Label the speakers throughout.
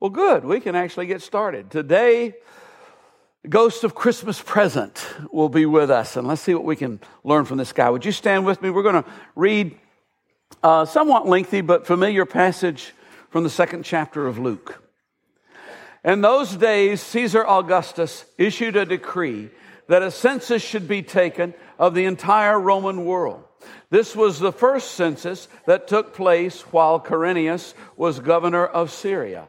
Speaker 1: Well, good. We can actually get started. Today, ghost of Christmas present will be with us, and let's see what we can learn from this guy. Would you stand with me? We're going to read a somewhat lengthy but familiar passage from the second chapter of Luke. In those days, Caesar Augustus issued a decree that a census should be taken of the entire Roman world. This was the first census that took place while Quirinius was governor of Syria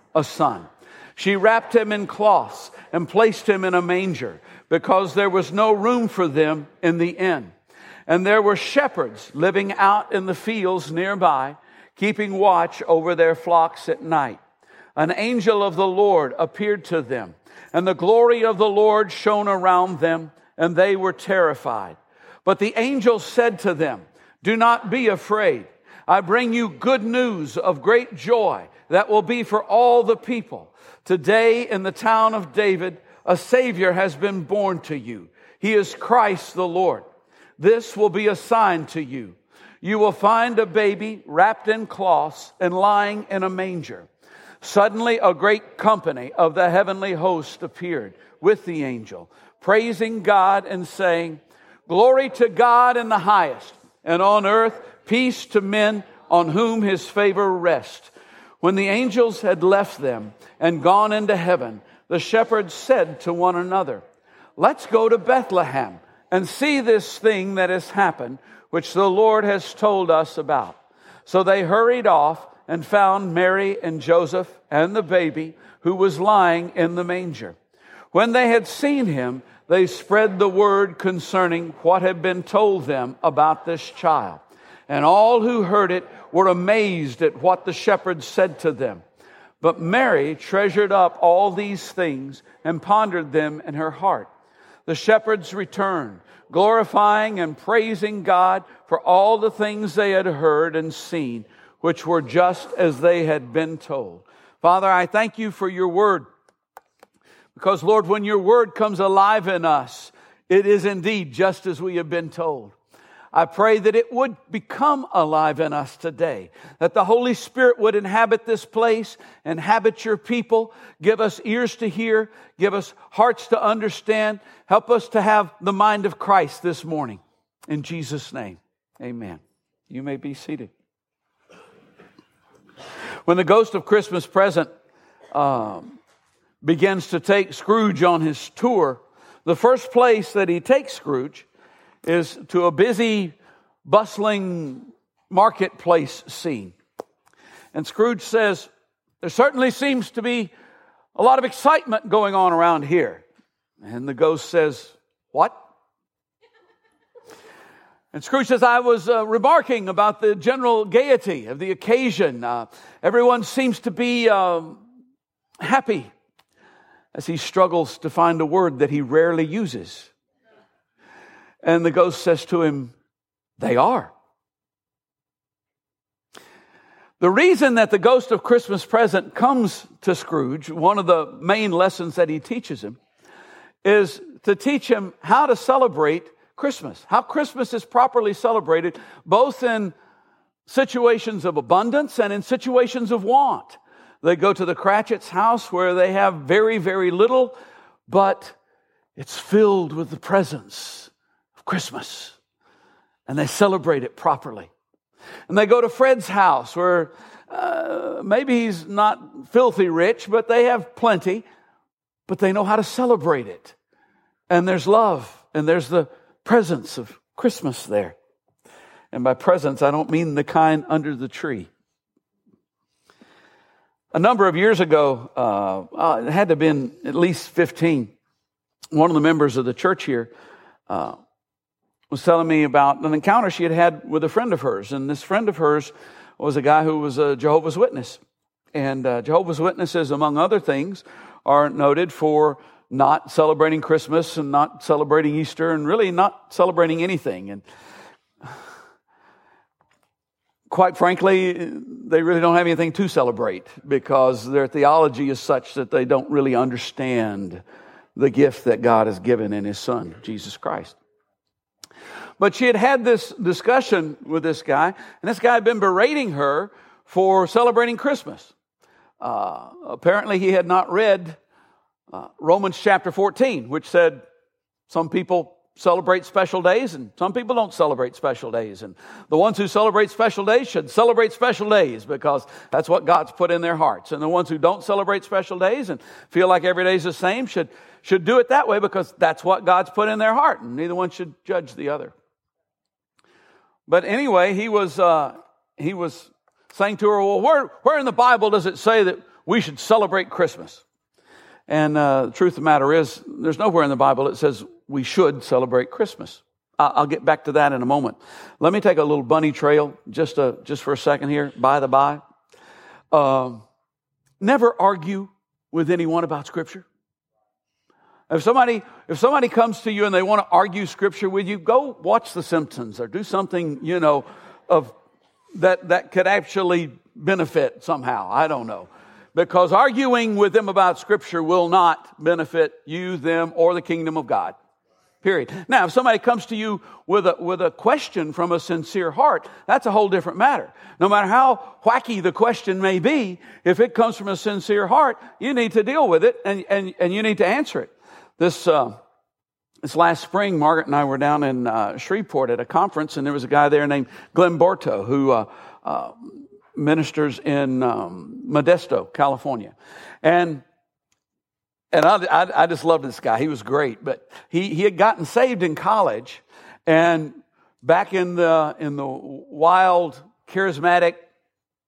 Speaker 1: a son. She wrapped him in cloths and placed him in a manger because there was no room for them in the inn. And there were shepherds living out in the fields nearby, keeping watch over their flocks at night. An angel of the Lord appeared to them, and the glory of the Lord shone around them, and they were terrified. But the angel said to them, Do not be afraid. I bring you good news of great joy that will be for all the people. Today in the town of David, a Savior has been born to you. He is Christ the Lord. This will be a sign to you. You will find a baby wrapped in cloths and lying in a manger. Suddenly, a great company of the heavenly host appeared with the angel, praising God and saying, Glory to God in the highest, and on earth peace to men on whom his favor rests. When the angels had left them and gone into heaven, the shepherds said to one another, Let's go to Bethlehem and see this thing that has happened, which the Lord has told us about. So they hurried off and found Mary and Joseph and the baby who was lying in the manger. When they had seen him, they spread the word concerning what had been told them about this child. And all who heard it were amazed at what the shepherds said to them. But Mary treasured up all these things and pondered them in her heart. The shepherds returned, glorifying and praising God for all the things they had heard and seen, which were just as they had been told. Father, I thank you for your word. Because, Lord, when your word comes alive in us, it is indeed just as we have been told. I pray that it would become alive in us today, that the Holy Spirit would inhabit this place, inhabit your people, give us ears to hear, give us hearts to understand, help us to have the mind of Christ this morning. In Jesus' name, amen. You may be seated. When the ghost of Christmas present um, begins to take Scrooge on his tour, the first place that he takes Scrooge is to a busy, bustling marketplace scene. And Scrooge says, There certainly seems to be a lot of excitement going on around here. And the ghost says, What? And Scrooge says, I was uh, remarking about the general gaiety of the occasion. Uh, everyone seems to be um, happy as he struggles to find a word that he rarely uses. And the ghost says to him, They are. The reason that the ghost of Christmas present comes to Scrooge, one of the main lessons that he teaches him, is to teach him how to celebrate Christmas, how Christmas is properly celebrated, both in situations of abundance and in situations of want. They go to the Cratchit's house where they have very, very little, but it's filled with the presence Christmas. And they celebrate it properly. And they go to Fred's house where uh, maybe he's not filthy rich, but they have plenty, but they know how to celebrate it. And there's love, and there's the presence of Christmas there. And by presence, I don't mean the kind under the tree. A number of years ago, uh, uh it had to have been at least 15, one of the members of the church here uh, was telling me about an encounter she had had with a friend of hers. And this friend of hers was a guy who was a Jehovah's Witness. And uh, Jehovah's Witnesses, among other things, are noted for not celebrating Christmas and not celebrating Easter and really not celebrating anything. And quite frankly, they really don't have anything to celebrate because their theology is such that they don't really understand the gift that God has given in His Son, Jesus Christ. But she had had this discussion with this guy, and this guy had been berating her for celebrating Christmas. Uh, apparently, he had not read uh, Romans chapter 14, which said some people celebrate special days and some people don't celebrate special days. And the ones who celebrate special days should celebrate special days because that's what God's put in their hearts. And the ones who don't celebrate special days and feel like every day is the same should, should do it that way because that's what God's put in their heart. And neither one should judge the other. But anyway, he was, uh, he was saying to her, well, where, where in the Bible does it say that we should celebrate Christmas? And uh, the truth of the matter is, there's nowhere in the Bible that says we should celebrate Christmas. I'll get back to that in a moment. Let me take a little bunny trail just, uh, just for a second here, by the by. Uh, never argue with anyone about Scripture. If somebody, if somebody comes to you and they want to argue Scripture with you, go watch The Simpsons or do something, you know, of that, that could actually benefit somehow. I don't know because arguing with them about Scripture will not benefit you, them, or the kingdom of God. Period. Now, if somebody comes to you with a, with a question from a sincere heart, that's a whole different matter. No matter how wacky the question may be, if it comes from a sincere heart, you need to deal with it and, and, and you need to answer it. This, uh, this last spring, Margaret and I were down in uh, Shreveport at a conference, and there was a guy there named Glenn Borto who uh, uh ministers in um, Modesto, California. And and I, I, I, just loved this guy. He was great. But he, he had gotten saved in college. And back in the, in the wild, charismatic,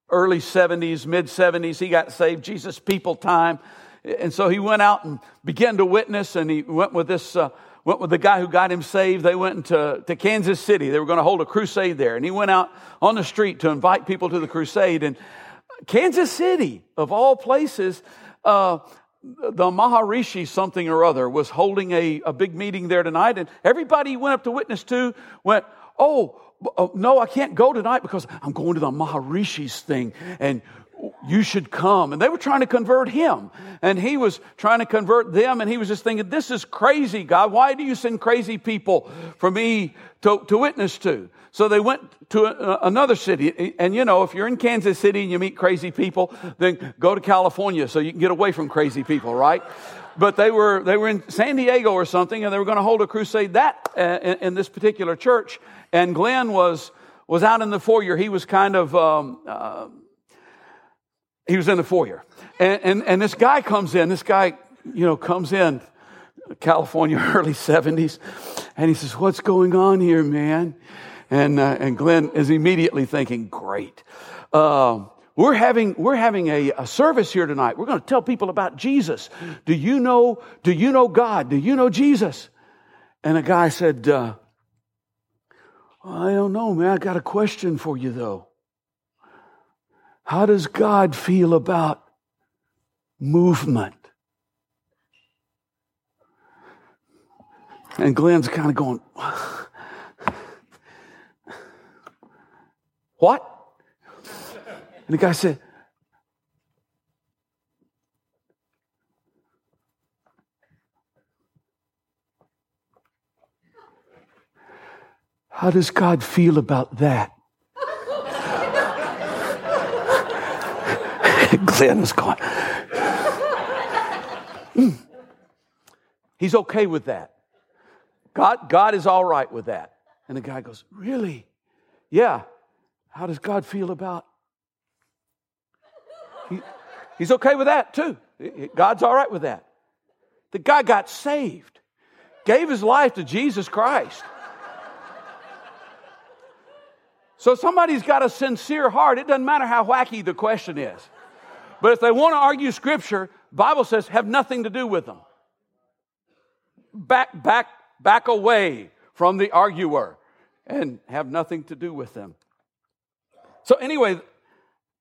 Speaker 1: early 70s, mid 70s, he got saved, Jesus people time. And so he went out and began to witness. And he went with this, uh, went with the guy who got him saved. They went into to Kansas City. They were going to hold a crusade there. And he went out on the street to invite people to the crusade. And Kansas City, of all places, uh, the Maharishi something or other was holding a, a big meeting there tonight, and everybody he went up to witness to went, Oh, uh, no, I can't go tonight because I'm going to the Maharishi's thing, and you should come. And they were trying to convert him. And he was trying to convert them. And he was just thinking, this is crazy, God. Why do you send crazy people for me to, to witness to? So they went to another city. And you know, if you're in Kansas City and you meet crazy people, then go to California so you can get away from crazy people, right? But they were, they were in San Diego or something and they were going to hold a crusade that uh, in, in, this particular church. And Glenn was, was out in the foyer. He was kind of, um, uh, he was in the foyer. And, and, and this guy comes in, this guy, you know, comes in, California, early 70s, and he says, What's going on here, man? And, uh, and Glenn is immediately thinking, Great. Uh, we're having, we're having a, a service here tonight. We're going to tell people about Jesus. Do you know, do you know God? Do you know Jesus? And a guy said, uh, I don't know, man. I got a question for you, though. How does God feel about movement? And Glenn's kind of going, What? And the guy said, How does God feel about that? Glenn is gone. He's okay with that. God, God is all right with that. And the guy goes, Really? Yeah. How does God feel about? He, he's okay with that too. God's all right with that. The guy got saved, gave his life to Jesus Christ. So somebody's got a sincere heart. It doesn't matter how wacky the question is. But if they want to argue scripture, Bible says have nothing to do with them. Back, back, back away from the arguer and have nothing to do with them. So anyway,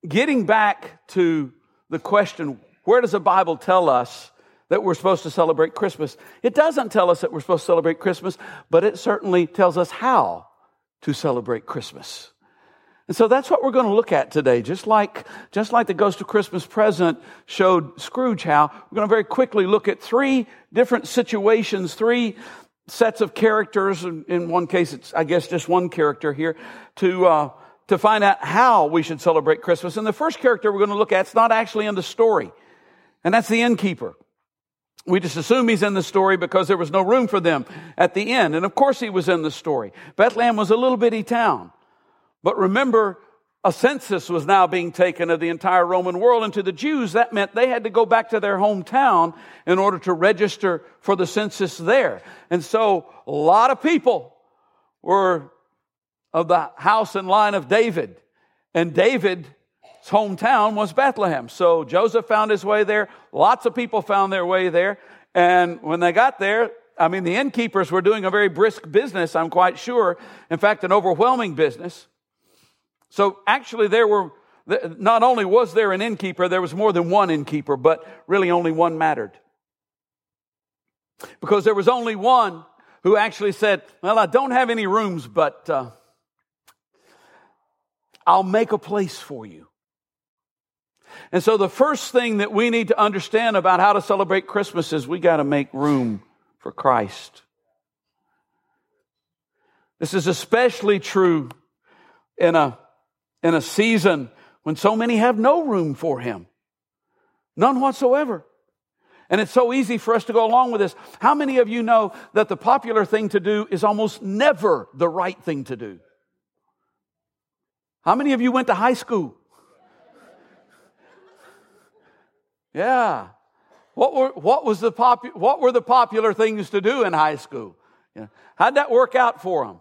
Speaker 1: getting back to the question where does the Bible tell us that we're supposed to celebrate Christmas? It doesn't tell us that we're supposed to celebrate Christmas, but it certainly tells us how to celebrate Christmas. And so that's what we're going to look at today. Just like, just like the Ghost of Christmas Present showed Scrooge how, we're going to very quickly look at three different situations, three sets of characters. In one case, it's, I guess, just one character here to, uh, to find out how we should celebrate Christmas. And the first character we're going to look at is not actually in the story, and that's the innkeeper. We just assume he's in the story because there was no room for them at the inn. And of course he was in the story. Bethlehem was a little bitty town. But remember, a census was now being taken of the entire Roman world. And to the Jews, that meant they had to go back to their hometown in order to register for the census there. And so a lot of people were of the house and line of David. And David's hometown was Bethlehem. So Joseph found his way there. Lots of people found their way there. And when they got there, I mean, the innkeepers were doing a very brisk business, I'm quite sure. In fact, an overwhelming business. So actually, there were, not only was there an innkeeper, there was more than one innkeeper, but really only one mattered. Because there was only one who actually said, Well, I don't have any rooms, but uh, I'll make a place for you. And so the first thing that we need to understand about how to celebrate Christmas is we got to make room for Christ. This is especially true in a, in a season when so many have no room for Him. None whatsoever. And it's so easy for us to go along with this. How many of you know that the popular thing to do is almost never the right thing to do? How many of you went to high school? Yeah. What were, what was the popu- what were the popular things to do in high school? How'd that work out for them?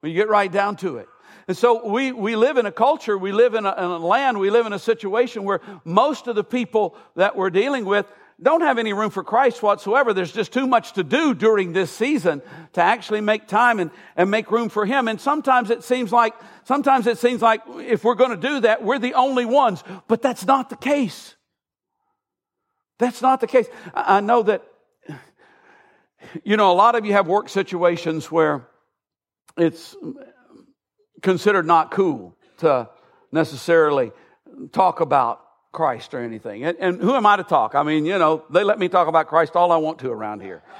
Speaker 1: When you get right down to it. And so we, we live in a culture, we live in a, in a land, we live in a situation where most of the people that we're dealing with don't have any room for Christ whatsoever. There's just too much to do during this season to actually make time and, and make room for Him. And sometimes it seems like, sometimes it seems like if we're going to do that, we're the only ones. But that's not the case. That's not the case. I know that, you know, a lot of you have work situations where it's considered not cool to necessarily talk about Christ or anything. And, and, who am I to talk? I mean, you know, they let me talk about Christ all I want to around here.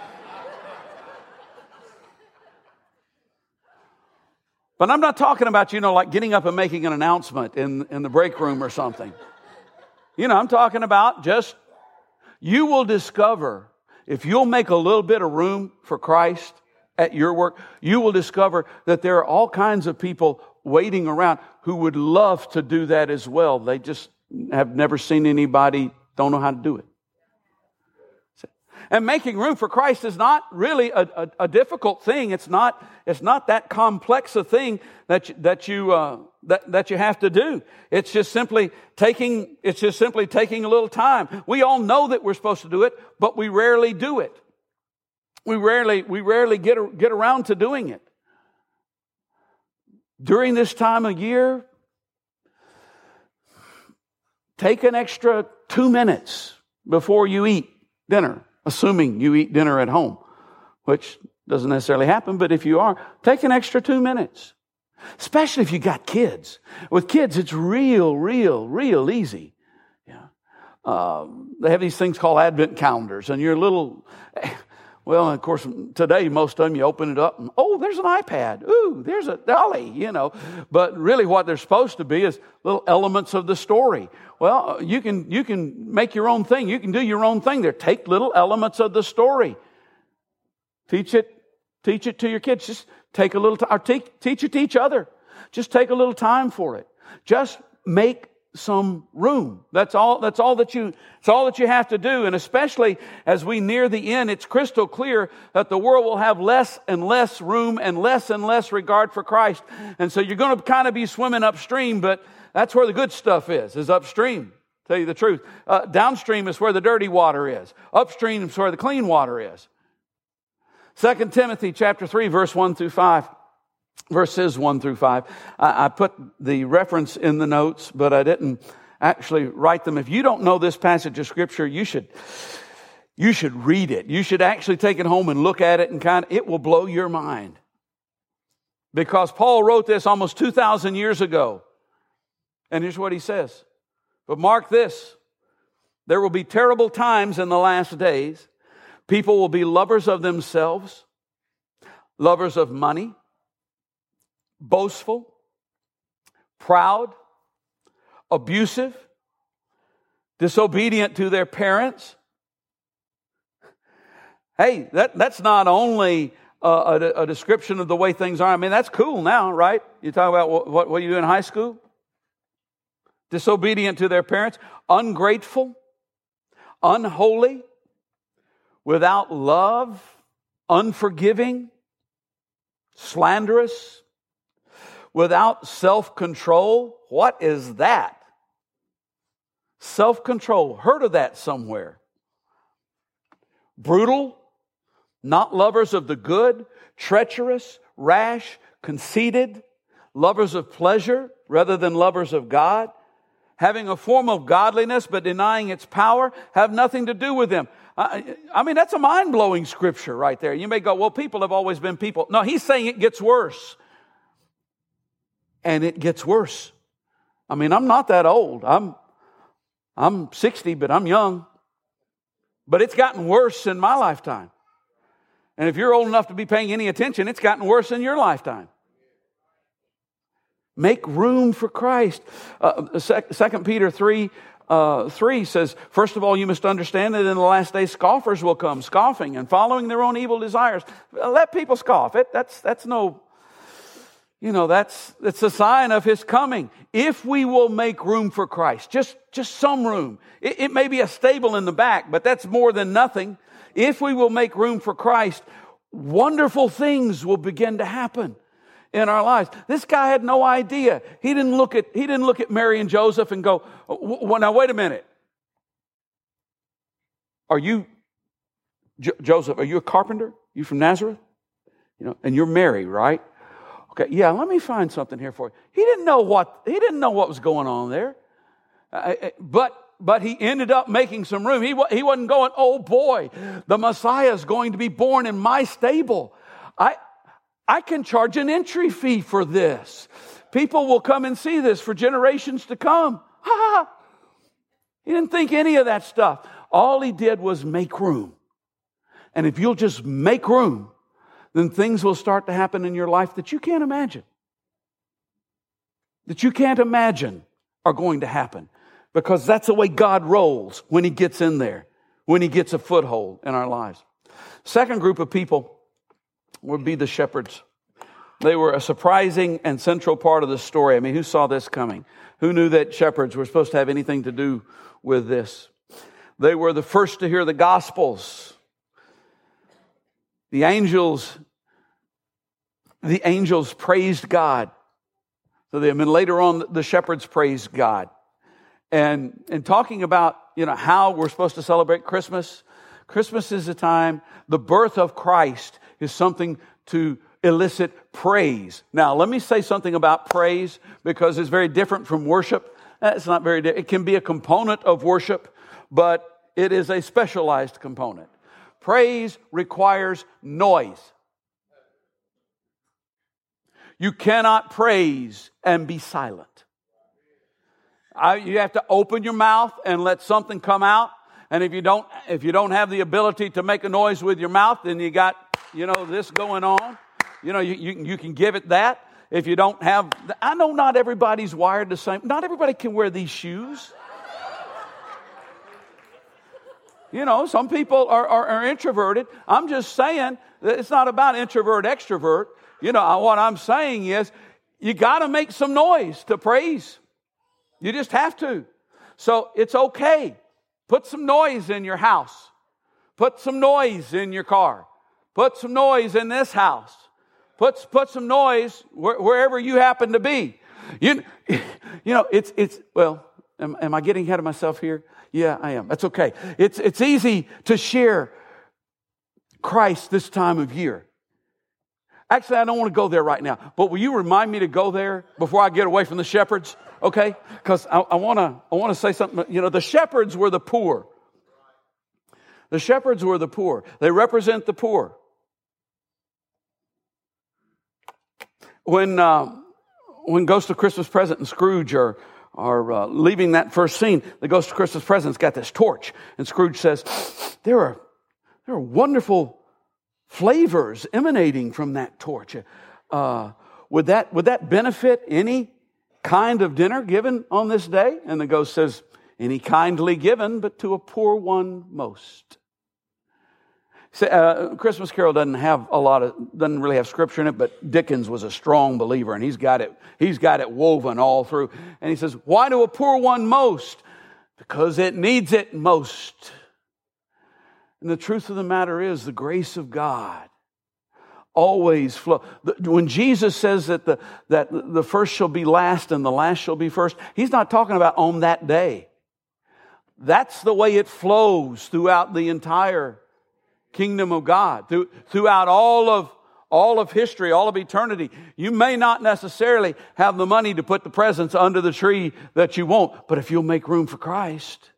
Speaker 1: but I'm not talking about, you know, like getting up and making an announcement in, in the break room or something. You know, I'm talking about just, you will discover, if you'll make a little bit of room for Christ at your work, you will discover that there are all kinds of people waiting around who would love to do that as well. They just have never seen anybody, don't know how to do it. And making room for Christ is not really a, a, a difficult thing. It's not, it's not that complex a thing that you, that you, uh, that, that you have to do. It's just simply taking, it's just simply taking a little time. We all know that we're supposed to do it, but we rarely do it. We rarely, we rarely get, get around to doing it. During this time of year, Take an extra two minutes before you eat dinner, assuming you eat dinner at home, which doesn't necessarily happen, but if you are, take an extra two minutes. Especially if you got kids. With kids, it's real, real, real easy. Yeah. Uh, they have these things called advent calendars, and your little well, of course, today, most of them, you open it up and, oh, there's an iPad. Ooh, there's a dolly, you know. But really, what they're supposed to be is little elements of the story. Well, you can, you can make your own thing. You can do your own thing there. Take little elements of the story. Teach it, teach it to your kids. Just take a little time, or teach, teach it to each other. Just take a little time for it. Just make some room. That's all, that's all that you, it's all that you have to do. And especially as we near the end, it's crystal clear that the world will have less and less room and less and less regard for Christ. And so you're going to kind of be swimming upstream, but that's where the good stuff is, is upstream. Tell you the truth. Uh, downstream is where the dirty water is. Upstream is where the clean water is. Second Timothy chapter 3, verse 1 through 5 verses 1 through 5. I, I, put the reference in the notes, but I didn't actually write them. If you don't know this passage of scripture, you should, you should read it. You should actually take it home and look at it and kind of, it will blow your mind. Because Paul wrote this almost 2,000 years ago. And here's what he says. But mark this. There will be terrible times in the last days. People will be lovers of themselves, lovers of money, boastful, proud, abusive, disobedient to their parents. Hey, that, that's not only a, a, a, description of the way things are. I mean, that's cool now, right? You talk about what, what, what you do in high school? Disobedient to their parents, ungrateful, unholy, without love, unforgiving, slanderous, without self control. What is that? Self control. Heard of that somewhere. Brutal, not lovers of the good, treacherous, rash, conceited, lovers of pleasure rather than lovers of God, having a form of godliness but denying its power, have nothing to do with them. I, I mean, that's a mind blowing scripture right there. You may go, well, people have always been people. No, he's saying it gets worse. And it gets worse. I mean, I'm not that old. I'm, I'm 60, but I'm young. But it's gotten worse in my lifetime. And if you're old enough to be paying any attention, it's gotten worse in your lifetime. Make room for Christ. Uh, 2 Peter 3 uh, 3 says, First of all, you must understand that in the last days scoffers will come, scoffing and following their own evil desires. Let people scoff. It, that's, that's no, you know, that's, that's a sign of his coming. If we will make room for Christ, just, just some room. It, it may be a stable in the back, but that's more than nothing. If we will make room for Christ, wonderful things will begin to happen in our lives. This guy had no idea. He didn't look at, he didn't look at Mary and Joseph and go, well, now wait a minute. Are you, J- Joseph, are you a carpenter? You from Nazareth? You know, and you're Mary, right? Okay, yeah, let me find something here for you. He didn't know what, he didn't know what was going on there. Uh, uh but but he ended up making some room. He, he wasn't going, oh boy, the Messiah is going to be born in my stable. I, I can charge an entry fee for this. People will come and see this for generations to come. Ha ha. He didn't think any of that stuff. All he did was make room. And if you'll just make room, then things will start to happen in your life that you can't imagine. That you can't imagine are going to happen. Because that's the way God rolls when he gets in there, when he gets a foothold in our lives. Second group of people would be the shepherds. They were a surprising and central part of the story. I mean, who saw this coming? Who knew that shepherds were supposed to have anything to do with this? They were the first to hear the gospels. The angels, the angels praised God. So they, I mean, later on, the shepherds praised God. And, and talking about, you know, how we're supposed to celebrate Christmas, Christmas is a time, the birth of Christ is something to elicit praise. Now, let me say something about praise because it's very different from worship. It's not very, it can be a component of worship, but it is a specialized component. Praise requires noise. You cannot praise and be silent. I, you have to open your mouth and let something come out. And if you don't, if you don't have the ability to make a noise with your mouth, then you got you know, this going on. You know, you, you, you can give it that. If you don't have, I know not everybody's wired the same. Not everybody can wear these shoes. You know, some people are, are, are, introverted. I'm just saying that it's not about introvert, extrovert. You know, uh, what I'm saying is you got to make some noise to praise. You just have to. So it's okay. Put some noise in your house. Put some noise in your car. Put some noise in this house. Put, put some noise wh- wherever you happen to be. You, you know, it's, it's, well, am, am I getting ahead of myself here? Yeah, I am. That's okay. It's, it's easy to share Christ this time of year. Actually, I don't want to go there right now, but will you remind me to go there before I get away from the shepherds? okay? Because I, I want to I wanna say something. You know, the shepherds were the poor. The shepherds were the poor. They represent the poor. When, uh, when Ghost of Christmas Present and Scrooge are, are uh, leaving that first scene, the Ghost of Christmas Present's got this torch, and Scrooge says, There are, there are wonderful flavors emanating from that torch. Uh, would, that, would that benefit any kind of dinner given on this day? And the ghost says, Any kindly given, but to a poor one most. Uh, Christmas Carol doesn't have a lot of, doesn't really have scripture in it, but Dickens was a strong believer and he's got it, he's got it woven all through. And he says, Why do a poor one most? Because it needs it most. And the truth of the matter is, the grace of God always flow. When Jesus says that the, that the first shall be last and the last shall be first, he's not talking about on that day. That's the way it flows throughout the entire kingdom of God, throughout all of, all of history, all of eternity. You may not necessarily have the money to put the presents under the tree that you want, but if you'll make room for Christ,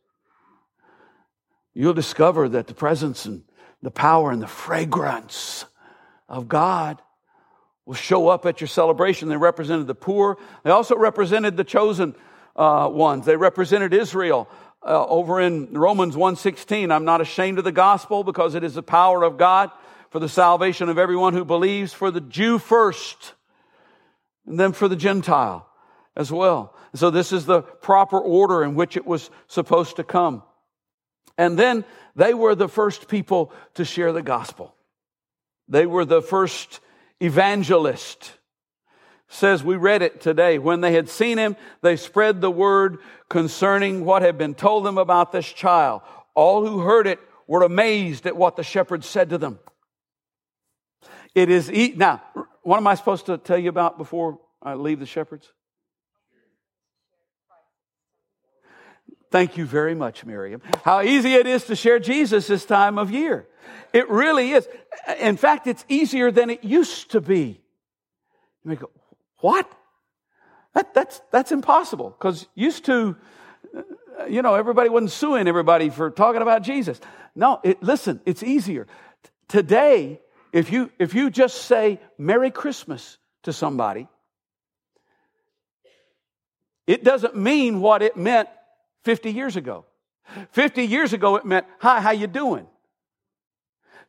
Speaker 1: you'll discover that the presence and the power and the fragrance of God will show up at your celebration. They represented the poor. They also represented the chosen uh, ones. They represented Israel. Uh, over in Romans 1:16, I'm not ashamed of the gospel because it is the power of God for the salvation of everyone who believes, for the Jew first, and then for the Gentile as well. So this is the proper order in which it was supposed to come. And then they were the first people to share the gospel. They were the first evangelist. Says we read it today. When they had seen him, they spread the word concerning what had been told them about this child. All who heard it were amazed at what the shepherds said to them. It is e- now. What am I supposed to tell you about before I leave the shepherds? Thank you very much, Miriam. How easy it is to share Jesus this time of year. It really is. In fact, it's easier than it used to be. You may go, what? That, that's, that's impossible because used to, you know, everybody wasn't suing everybody for talking about Jesus. No, it, listen, it's easier. Today, if you, if you just say Merry Christmas to somebody, it doesn't mean what it meant 50 years ago. 50 years ago, it meant, hi, how you doing?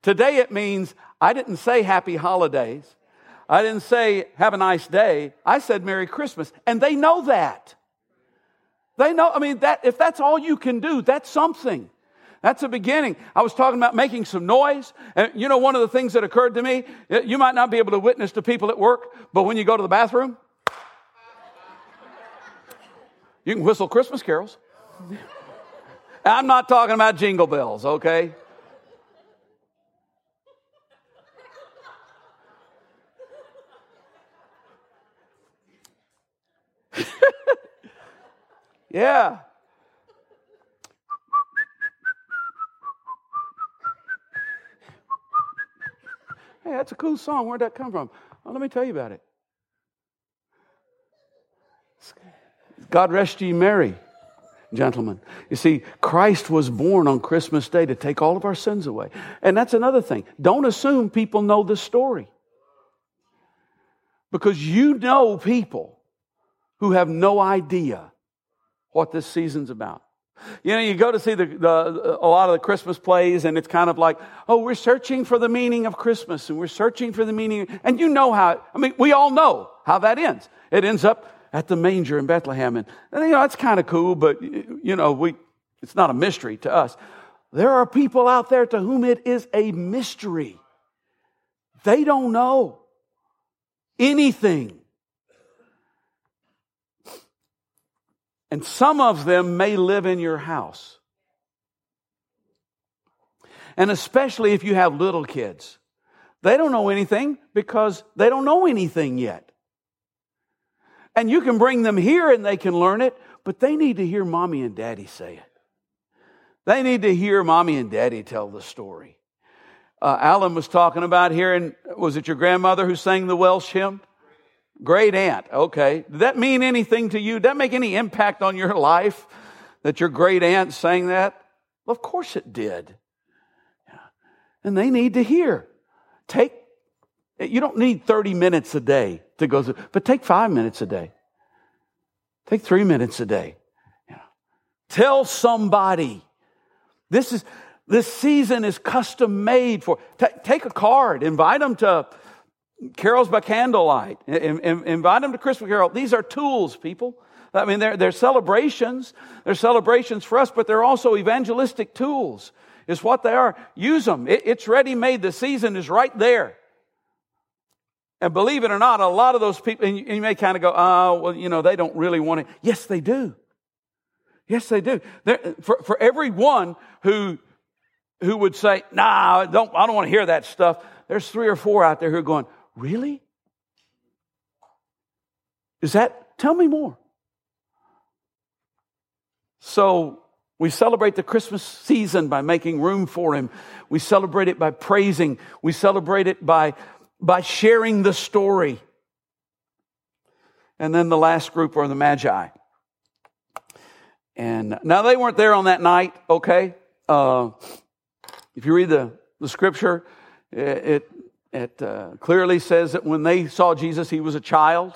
Speaker 1: Today it means, I didn't say happy holidays. I didn't say have a nice day. I said Merry Christmas. And they know that. They know, I mean, that, if that's all you can do, that's something. That's a beginning. I was talking about making some noise. And you know, one of the things that occurred to me, you might not be able to witness to people at work, but when you go to the bathroom, you can whistle Christmas carols. I'm not talking about jingle bells, okay? Yeah. Hey, that's a cool song. Where'd that come from? Well, let me tell you about it. God rest ye merry gentlemen. You see, Christ was born on Christmas Day to take all of our sins away. And that's another thing. Don't assume people know this story. Because you know people who have no idea what this season's about. You know, you go to see the, the, a lot of the Christmas plays, and it's kind of like, oh, we're searching for the meaning of Christmas, and we're searching for the meaning. And you know how, I mean, we all know how that ends. It ends up at the manger in Bethlehem. And, and you know, that's kind of cool, but, you know, we, it's not a mystery to us. There are people out there to whom it is a mystery. They don't know anything. And some of them may live in your house. And especially if you have little kids. They don't know anything because they don't know anything yet. And you can bring them here and they can learn it, but they need to hear mommy and daddy say it. They need to hear mommy and daddy tell the story. Uh, Alan was talking about hearing, was it your grandmother who sang the Welsh hymn? Great aunt. Okay. Did that mean anything to you? Did that make any impact on your life that your great aunt saying that? Well, of course it did. And they need to hear. Take, you don't need 30 minutes a day to go through, but take five minutes a day. Take three minutes a day. Tell somebody. This is, this season is custom made for, t- take a card, invite them to carols by candlelight, in, in, invite them to Christmas carol. These are tools, people. I mean, they're, they're celebrations. They're celebrations for us, but they're also evangelistic tools, is what they are. Use them. It, it's ready made. The season is right there. And believe it or not, a lot of those people, and you, you may kind of go, oh, well, you know, they don't really want it. Yes, they do. Yes, they do. for, for everyone who, who would say, nah, I don't, I don't want to hear that stuff, there's three or four out there who are going, really? Is that, tell me more. So we celebrate the Christmas season by making room for Him. We celebrate it by praising. We celebrate it by, by sharing the story. And then the last group are the Magi. And now they weren't there on that night, okay? Uh, if you read the, the scripture, it, it uh, clearly says that when they saw Jesus, he was a child.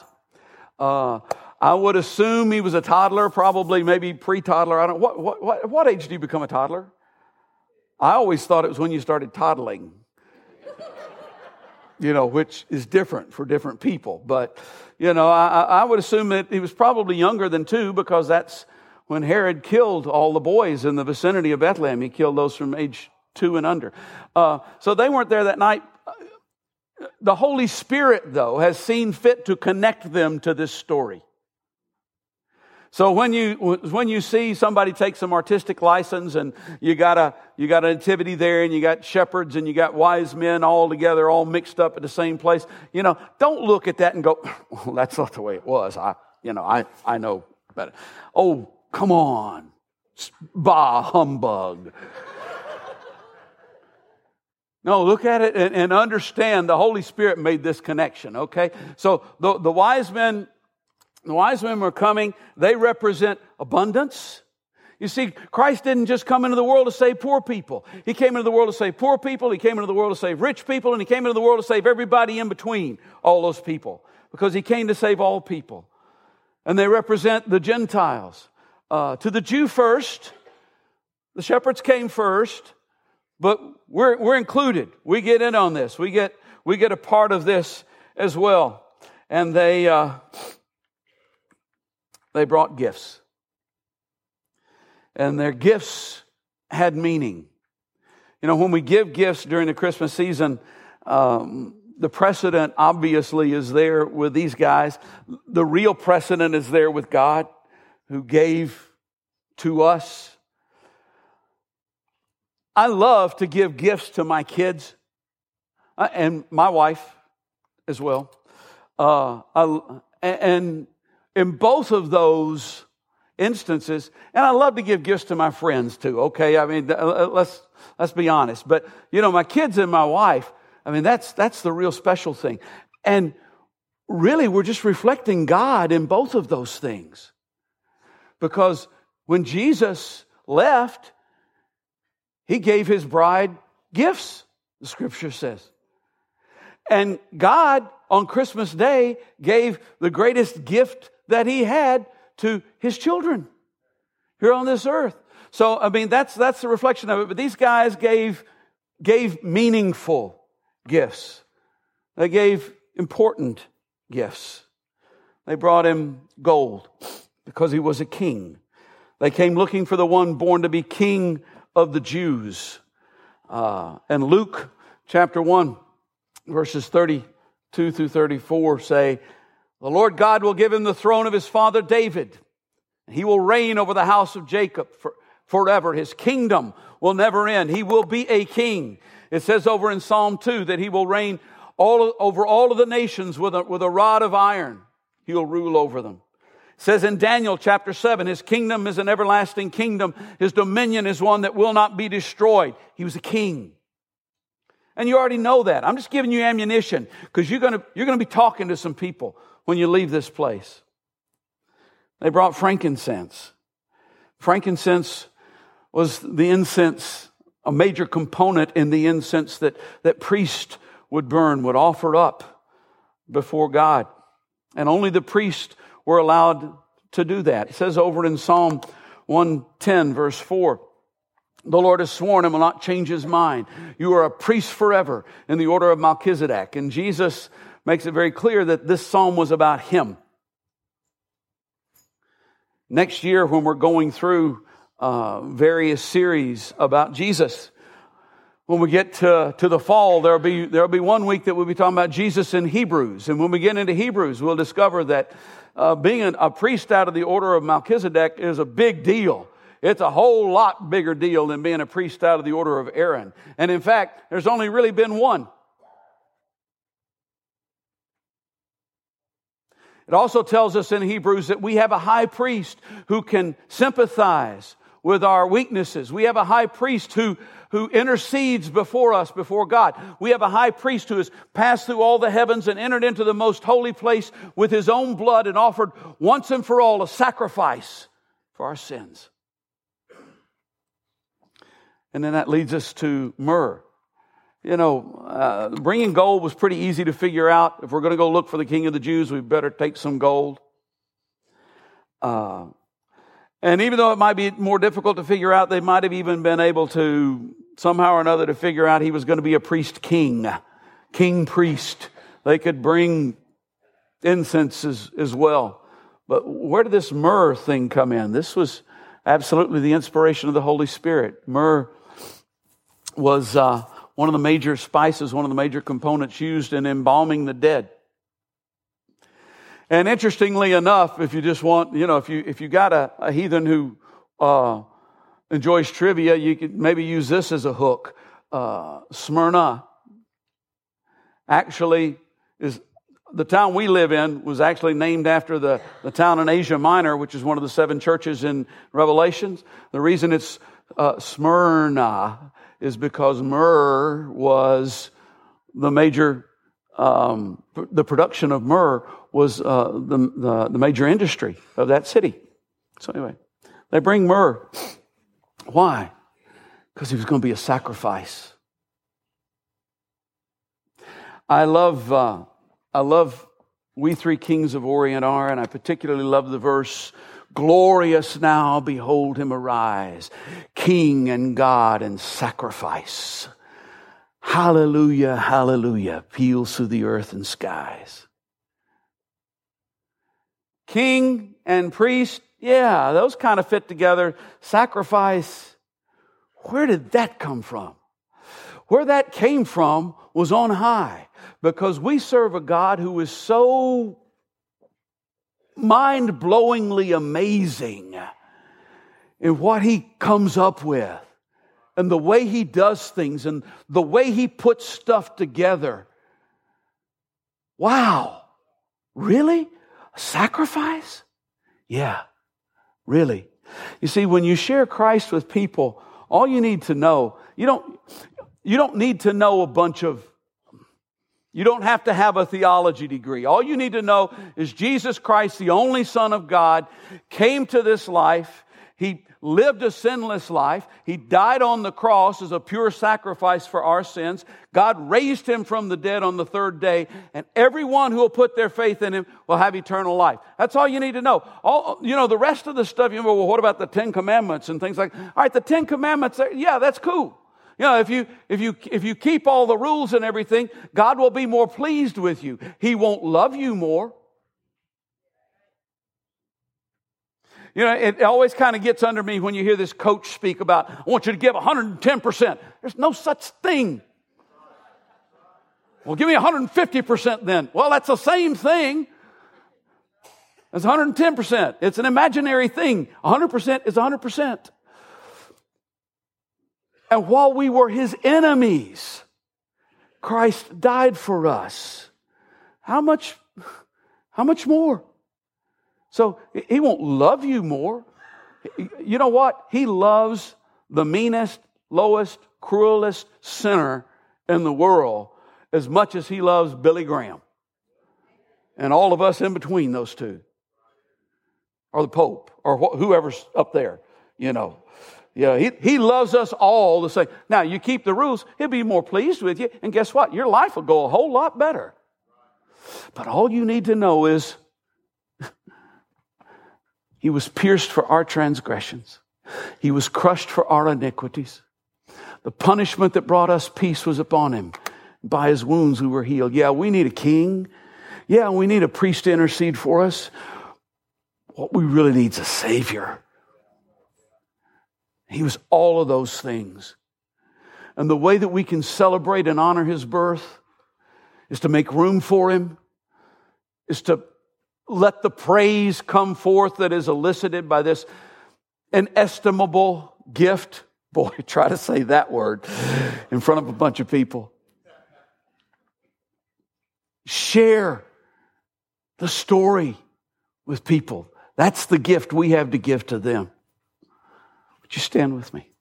Speaker 1: Uh, I would assume he was a toddler, probably maybe pre-toddler. I don't. What, what, what, what age do you become a toddler? I always thought it was when you started toddling. you know, which is different for different people. But you know, I, I would assume that he was probably younger than two because that's when Herod killed all the boys in the vicinity of Bethlehem. He killed those from age two and under. Uh, so they weren't there that night. The Holy Spirit, though, has seen fit to connect them to this story. So when you when you see somebody take some artistic license and you got a you got a nativity there and you got shepherds and you got wise men all together all mixed up at the same place, you know, don't look at that and go, well, that's not the way it was. I you know I I know better. Oh, Come on. Bah humbug. No, look at it and, and, understand the Holy Spirit made this connection, okay? So the, the wise men, the wise men were coming. They represent abundance. You see, Christ didn't just come into the world to save poor people. He came into the world to save poor people. He came into the world to save rich people. And he came into the world to save everybody in between all those people because he came to save all people. And they represent the Gentiles uh, to the Jew first. The shepherds came first, but we're, we're included. We get in on this. We get, we get a part of this as well. And they, uh, they brought gifts. And their gifts had meaning. You know, when we give gifts during the Christmas season, um, the precedent obviously is there with these guys. The real precedent is there with God who gave to us. I love to give gifts to my kids uh, and my wife as well. Uh, I, and in both of those instances, and I love to give gifts to my friends too. Okay, I mean, uh, let's let's be honest. But you know, my kids and my wife. I mean, that's that's the real special thing. And really, we're just reflecting God in both of those things, because when Jesus left, he gave his bride gifts, the scripture says. And God, on Christmas Day, gave the greatest gift that he had to his children here on this earth. So, I mean, that's, that's the reflection of it. But these guys gave, gave meaningful gifts. They gave important gifts. They brought him gold because he was a king. They came looking for the one born to be king of the Jews. Uh, and Luke chapter 1, verses 32 through 34 say, The Lord God will give him the throne of his father David. He will reign over the house of Jacob for, forever. His kingdom will never end. He will be a king. It says over in Psalm 2 that he will reign all, over all of the nations with a, with a rod of iron. He will rule over them says in Daniel chapter 7, his kingdom is an everlasting kingdom. His dominion is one that will not be destroyed. He was a king. And you already know that. I'm just giving you ammunition because you're going you're going to be talking to some people when you leave this place. They brought frankincense. Frankincense was the incense, a major component in the incense that, that priest would burn, would offer up before God. And only the priest were allowed to do that. It says over in Psalm 110, verse 4. The Lord has sworn and will not change his mind. You are a priest forever in the order of Melchizedek. And Jesus makes it very clear that this psalm was about him. Next year, when we're going through uh, various series about Jesus, when we get to, to the fall, there'll be, there'll be one week that we'll be talking about Jesus in Hebrews. And when we get into Hebrews, we'll discover that uh, being a priest out of the order of Melchizedek is a big deal. It's a whole lot bigger deal than being a priest out of the order of Aaron. And in fact, there's only really been one. It also tells us in Hebrews that we have a high priest who can sympathize with our weaknesses. We have a high priest who, who intercedes before us, before God. We have a high priest who has passed through all the heavens and entered into the most holy place with his own blood and offered once and for all a sacrifice for our sins. And then that leads us to myrrh. You know, uh, bringing gold was pretty easy to figure out. If we're going to go look for the king of the Jews, we better take some gold. Uh, and even though it might be more difficult to figure out, they might have even been able to somehow or another to figure out he was going to be a priest king, king priest. They could bring incense as, as well. But where did this myrrh thing come in? This was absolutely the inspiration of the Holy Spirit. Myrrh was uh, one of the major spices, one of the major components used in embalming the dead. And interestingly enough, if you just want, you know, if you if you got a, a heathen who uh, enjoys trivia, you could maybe use this as a hook. Uh, Smyrna actually is the town we live in was actually named after the, the town in Asia Minor, which is one of the seven churches in Revelations. The reason it's uh, Smyrna is because myrrh was the major, um, the production of myrrh was uh, the, the, the major industry of that city. So, anyway, they bring myrrh. Why? Because he was going to be a sacrifice. I love, uh, I love we three kings of Orient are, and I particularly love the verse Glorious now, behold him arise, King and God and sacrifice. Hallelujah, hallelujah, peals through the earth and skies. King and priest, yeah, those kind of fit together. Sacrifice, where did that come from? Where that came from was on high because we serve a God who is so mind blowingly amazing in what he comes up with and the way he does things and the way he puts stuff together. Wow. Really? A sacrifice? Yeah, really. You see, when you share Christ with people, all you need to know, you don't, you don't need to know a bunch of you don't have to have a theology degree. All you need to know is Jesus Christ, the only Son of God, came to this life. He lived a sinless life. He died on the cross as a pure sacrifice for our sins. God raised him from the dead on the third day, and everyone who will put their faith in him will have eternal life. That's all you need to know. All, you know, the rest of the stuff, you know, well, what about the Ten Commandments and things like, all right, the Ten Commandments, uh, yeah, that's cool. You know, if you, if you, if you keep all the rules and everything, God will be more pleased with you. He won't love you more. You know, it always kind of gets under me when you hear this coach speak about, I want you to give 110%. There's no such thing. Well, give me 150% then. Well, that's the same thing. It's 110%. It's an imaginary thing. 100% is 100%. And while we were his enemies, Christ died for us. How much, how much more? So he won't love you more. You know what? He loves the meanest, lowest, cruelest sinner in the world as much as he loves Billy Graham. and all of us in between those two, or the Pope, or wh- whoever's up there, you know. Yeah, he, he loves us all the same. Now, you keep the rules, he'll be more pleased with you, and guess what? Your life will go a whole lot better. But all you need to know is he was pierced for our transgressions, he was crushed for our iniquities. The punishment that brought us peace was upon him. By his wounds we were healed. Yeah, we need a king. Yeah, we need a priest to intercede for us. What we really need is a savior. He was all of those things. And the way that we can celebrate and honor his birth is to make room for him, is to let the praise come forth that is elicited by this inestimable gift. Boy, try to say that word in front of a bunch of people. Share the story with people. That's the gift we have to give to them. Would you stand with me?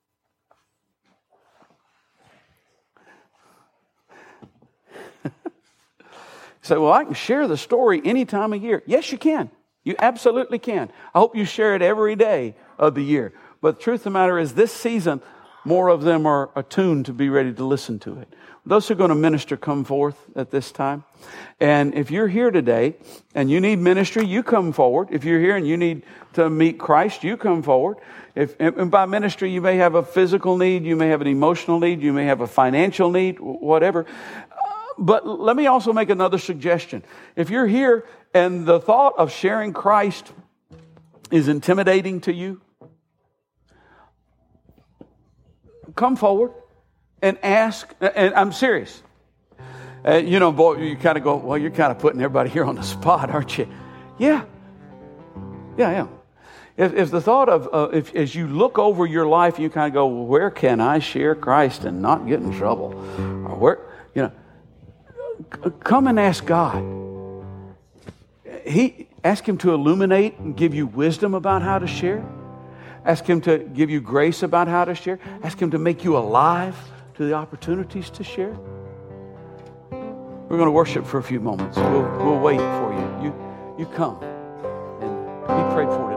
Speaker 1: Say, well, I can share the story any time of year. Yes, you can. You absolutely can. I hope you share it every day of the year. But the truth of the matter is, this season, more of them are attuned to be ready to listen to it. Those who are going to minister come forth at this time. And if you're here today and you need ministry, you come forward. If you're here and you need to meet Christ, you come forward. If, and by ministry, you may have a physical need, you may have an emotional need, you may have a financial need, whatever. But let me also make another suggestion. If you're here and the thought of sharing Christ is intimidating to you, come forward and ask. And I'm serious. Uh, you know, boy, you kind of go, well, you're kind of putting everybody here on the spot, aren't you? Yeah. Yeah, yeah. If, if the thought of, uh, if as you look over your life, you kind of go, well, where can I share Christ and not get in trouble? Or where, come and ask God. He ask Him to illuminate and give you wisdom about how to share. Ask Him to give you grace about how to share. Ask Him to make you alive to the opportunities to share. We're going to worship for a few moments. We'll, we'll wait for you. You, you come and be prayed for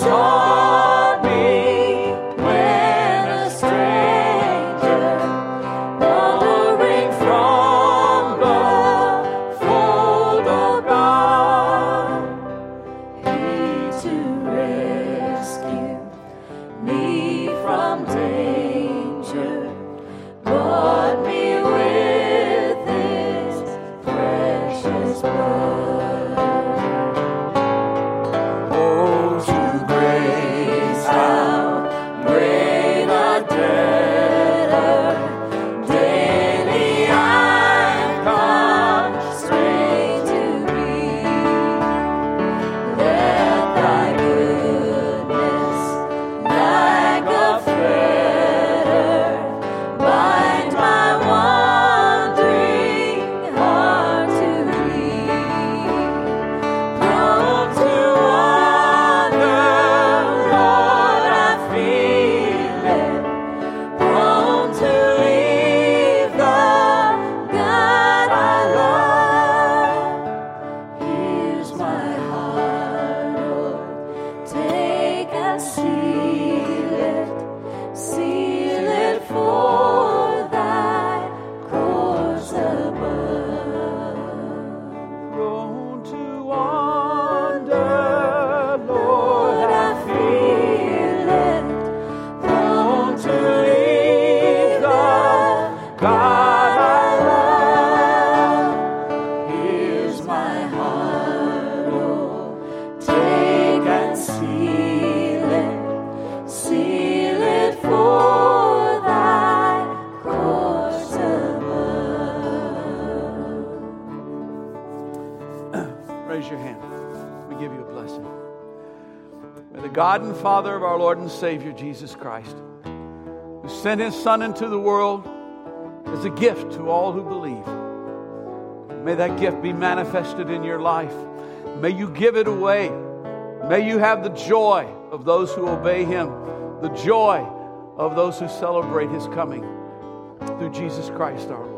Speaker 2: song.
Speaker 1: God and Father of our Lord and Savior, Jesus Christ, who sent his Son into the world as a gift to all who believe. May that gift be manifested in your life. May you give it away. May you have the joy of those who obey him, the joy of those who celebrate his coming through Jesus Christ our Lord.